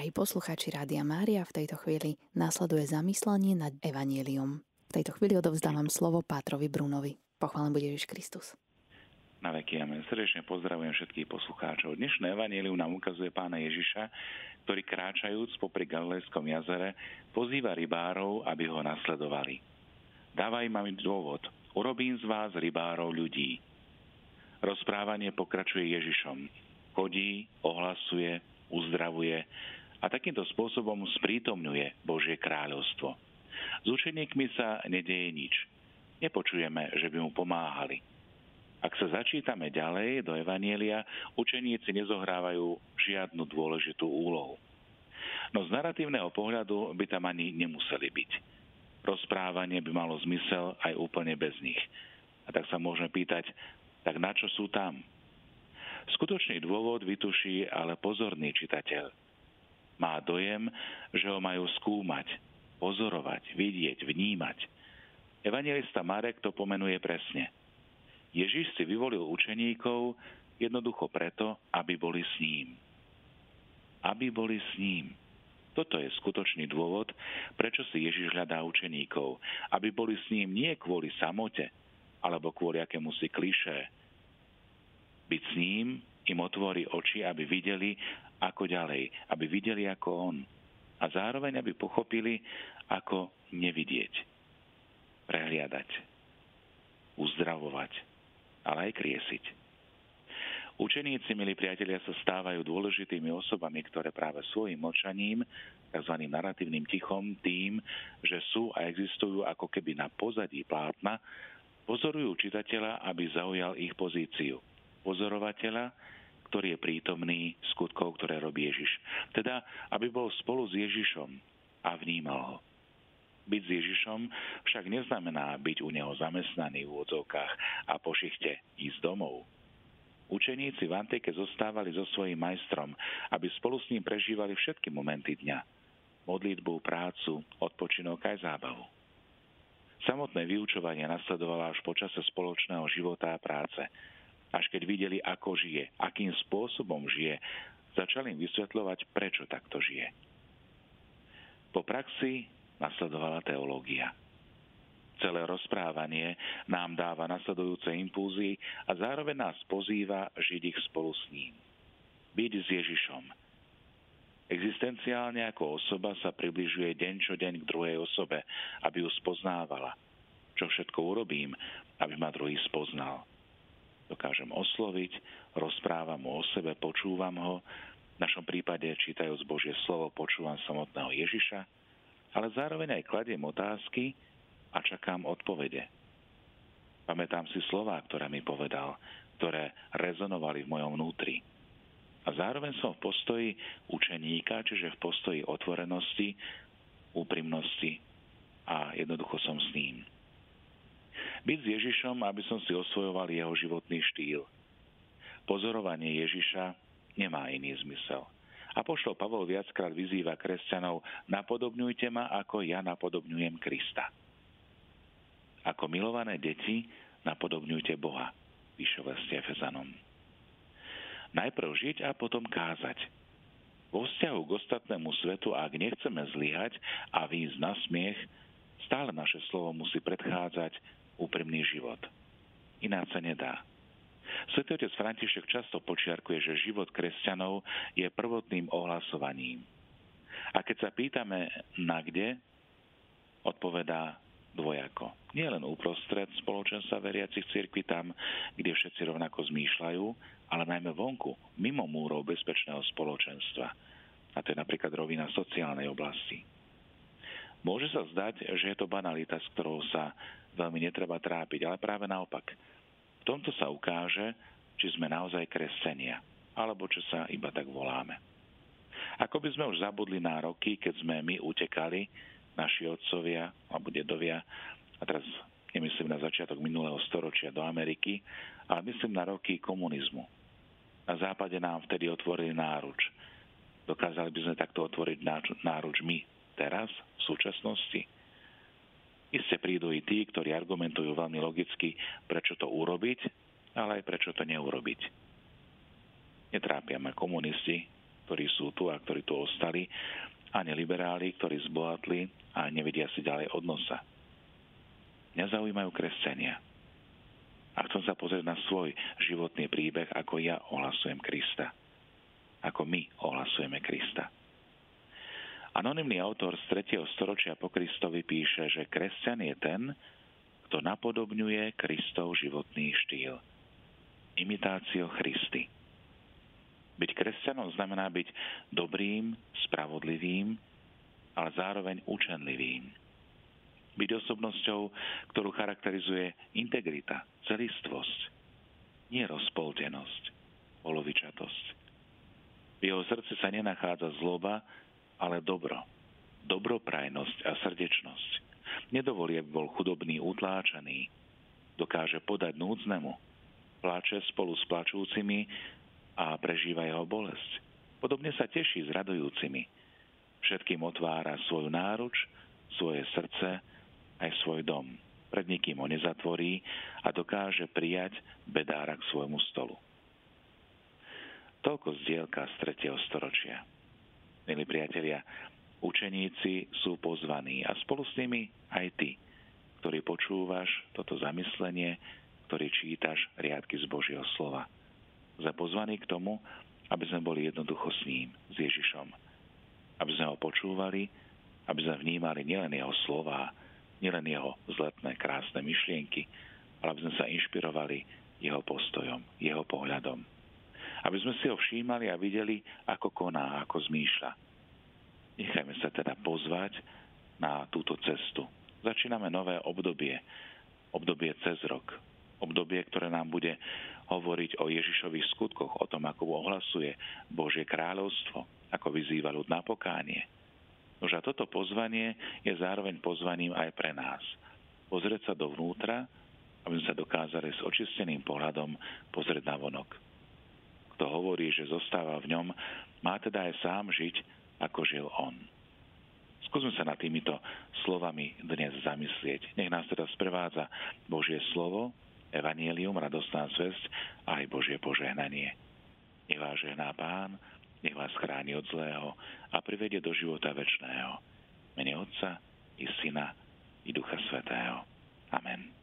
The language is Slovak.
Drahí poslucháči Rádia Mária, v tejto chvíli následuje zamyslenie nad Evangelium. V tejto chvíli odovzdávam slovo Pátrovi Brunovi. Pochválen bude Ježiš Kristus. Na veky amen. Srdečne pozdravujem všetkých poslucháčov. Dnešné evanílium nám ukazuje pána Ježiša, ktorý kráčajúc popri Galilejskom jazere pozýva rybárov, aby ho nasledovali. Dávaj mi dôvod. Urobím z vás rybárov ľudí. Rozprávanie pokračuje Ježišom. Chodí, ohlasuje, uzdravuje, a takýmto spôsobom sprítomňuje Božie kráľovstvo. S učeníkmi sa nedeje nič. Nepočujeme, že by mu pomáhali. Ak sa začítame ďalej do Evanielia, učeníci nezohrávajú žiadnu dôležitú úlohu. No z narratívneho pohľadu by tam ani nemuseli byť. Rozprávanie by malo zmysel aj úplne bez nich. A tak sa môžeme pýtať, tak na čo sú tam? Skutočný dôvod vytuší ale pozorný čitateľ – má dojem, že ho majú skúmať, pozorovať, vidieť, vnímať. Evangelista Marek to pomenuje presne. Ježiš si vyvolil učeníkov jednoducho preto, aby boli s ním. Aby boli s ním. Toto je skutočný dôvod, prečo si Ježiš hľadá učeníkov. Aby boli s ním nie kvôli samote, alebo kvôli akému si klišé. Byť s ním im otvorí oči, aby videli, ako ďalej, aby videli ako on a zároveň aby pochopili, ako nevidieť, prehliadať, uzdravovať, ale aj kriesiť. Učeníci, milí priatelia, sa stávajú dôležitými osobami, ktoré práve svojim močaním, tzv. narratívnym tichom, tým, že sú a existujú ako keby na pozadí plátna, pozorujú čitateľa, aby zaujal ich pozíciu. Pozorovateľa, ktorý je prítomný skutkov, ktoré robí Ježiš. Teda, aby bol spolu s Ježišom a vnímal ho. Byť s Ježišom však neznamená byť u neho zamestnaný v úvodzovkách a po šichte ísť domov. Učeníci v Antike zostávali so svojím majstrom, aby spolu s ním prežívali všetky momenty dňa. Modlitbu, prácu, odpočinok aj zábavu. Samotné vyučovanie nasledovalo až počase spoločného života a práce – až keď videli, ako žije, akým spôsobom žije, začali im vysvetľovať, prečo takto žije. Po praxi nasledovala teológia. Celé rozprávanie nám dáva nasledujúce impulzy a zároveň nás pozýva žiť ich spolu s ním. Byť s Ježišom. Existenciálne ako osoba sa približuje deň čo deň k druhej osobe, aby ju spoznávala. Čo všetko urobím, aby ma druhý spoznal dokážem osloviť, rozprávam mu o sebe, počúvam ho, v našom prípade čítajúc Božie slovo počúvam samotného Ježiša, ale zároveň aj kladiem otázky a čakám odpovede. Pamätám si slova, ktoré mi povedal, ktoré rezonovali v mojom vnútri. A zároveň som v postoji učeníka, čiže v postoji otvorenosti, úprimnosti a jednoducho som s ním. Byť s Ježišom, aby som si osvojoval jeho životný štýl. Pozorovanie Ježiša nemá iný zmysel. Apoštol Pavol viackrát vyzýva kresťanov, napodobňujte ma, ako ja napodobňujem Krista. Ako milované deti, napodobňujte Boha, píše leste Efezanom. Najprv žiť a potom kázať. Vo vzťahu k ostatnému svetu, ak nechceme zlyhať a výjsť na smiech, stále naše slovo musí predchádzať úprimný život. Ináč sa nedá. Svetý otec František často počiarkuje, že život kresťanov je prvotným ohlasovaním. A keď sa pýtame na kde, odpovedá dvojako. Nie len uprostred spoločenstva veriacich cirkvi tam, kde všetci rovnako zmýšľajú, ale najmä vonku, mimo múrov bezpečného spoločenstva. A to je napríklad rovina sociálnej oblasti. Môže sa zdať, že je to banalita, s ktorou sa veľmi netreba trápiť, ale práve naopak. V tomto sa ukáže, či sme naozaj kresťania, alebo čo sa iba tak voláme. Ako by sme už zabudli na roky, keď sme my utekali, naši otcovia alebo dedovia, a teraz nemyslím na začiatok minulého storočia do Ameriky, ale myslím na roky komunizmu. Na západe nám vtedy otvorili náruč. Dokázali by sme takto otvoriť náruč my teraz, v súčasnosti? Isté prídu i tí, ktorí argumentujú veľmi logicky, prečo to urobiť, ale aj prečo to neurobiť. Netrápia ma komunisti, ktorí sú tu a ktorí tu ostali, ani liberáli, ktorí zbohatli a nevedia si ďalej od nosa. Mňa kresťania. A chcem sa pozrieť na svoj životný príbeh, ako ja ohlasujem Krista. Ako my ohlasujeme. Anonymný autor z 3. storočia po Kristovi píše, že kresťan je ten, kto napodobňuje Kristov životný štýl. Imitácio Christi. Byť kresťanom znamená byť dobrým, spravodlivým, ale zároveň učenlivým. Byť osobnosťou, ktorú charakterizuje integrita, celistvosť, nie rozpoltenosť, polovičatosť. V jeho srdci sa nenachádza zloba, ale dobro, dobroprajnosť a srdečnosť. Nedovolí, aby bol chudobný utláčaný. Dokáže podať núdznemu. Pláče spolu s plačúcimi a prežíva jeho bolesť. Podobne sa teší s radujúcimi. Všetkým otvára svoju náruč, svoje srdce aj svoj dom. Pred nikým ho nezatvorí a dokáže prijať bedára k svojmu stolu. Toľko z dielka z 3. storočia. Milí priatelia, učeníci sú pozvaní a spolu s nimi aj ty, ktorý počúvaš toto zamyslenie, ktorý čítaš riadky z Božieho slova. Sme pozvaní k tomu, aby sme boli jednoducho s ním, s Ježišom. Aby sme ho počúvali, aby sme vnímali nielen jeho slova, nielen jeho zletné, krásne myšlienky, ale aby sme sa inšpirovali jeho postojom, jeho pohľadom aby sme si ho všímali a videli, ako koná, ako zmýšľa. Nechajme sa teda pozvať na túto cestu. Začíname nové obdobie, obdobie cez rok, obdobie, ktoré nám bude hovoriť o Ježišových skutkoch, o tom, ako ohlasuje Božie kráľovstvo, ako vyzýva ľud na pokánie. Nož a toto pozvanie je zároveň pozvaním aj pre nás. Pozrieť sa dovnútra, aby sme sa dokázali s očisteným pohľadom pozrieť na vonok kto hovorí, že zostáva v ňom, má teda aj sám žiť, ako žil on. Skúsme sa nad týmito slovami dnes zamyslieť. Nech nás teda sprevádza Božie slovo, Evangelium, radostná zväzť a aj Božie požehnanie. Nech vás žehná Pán, nech vás chráni od zlého a privedie do života večného. Mene Otca i Syna i Ducha Svetého. Amen.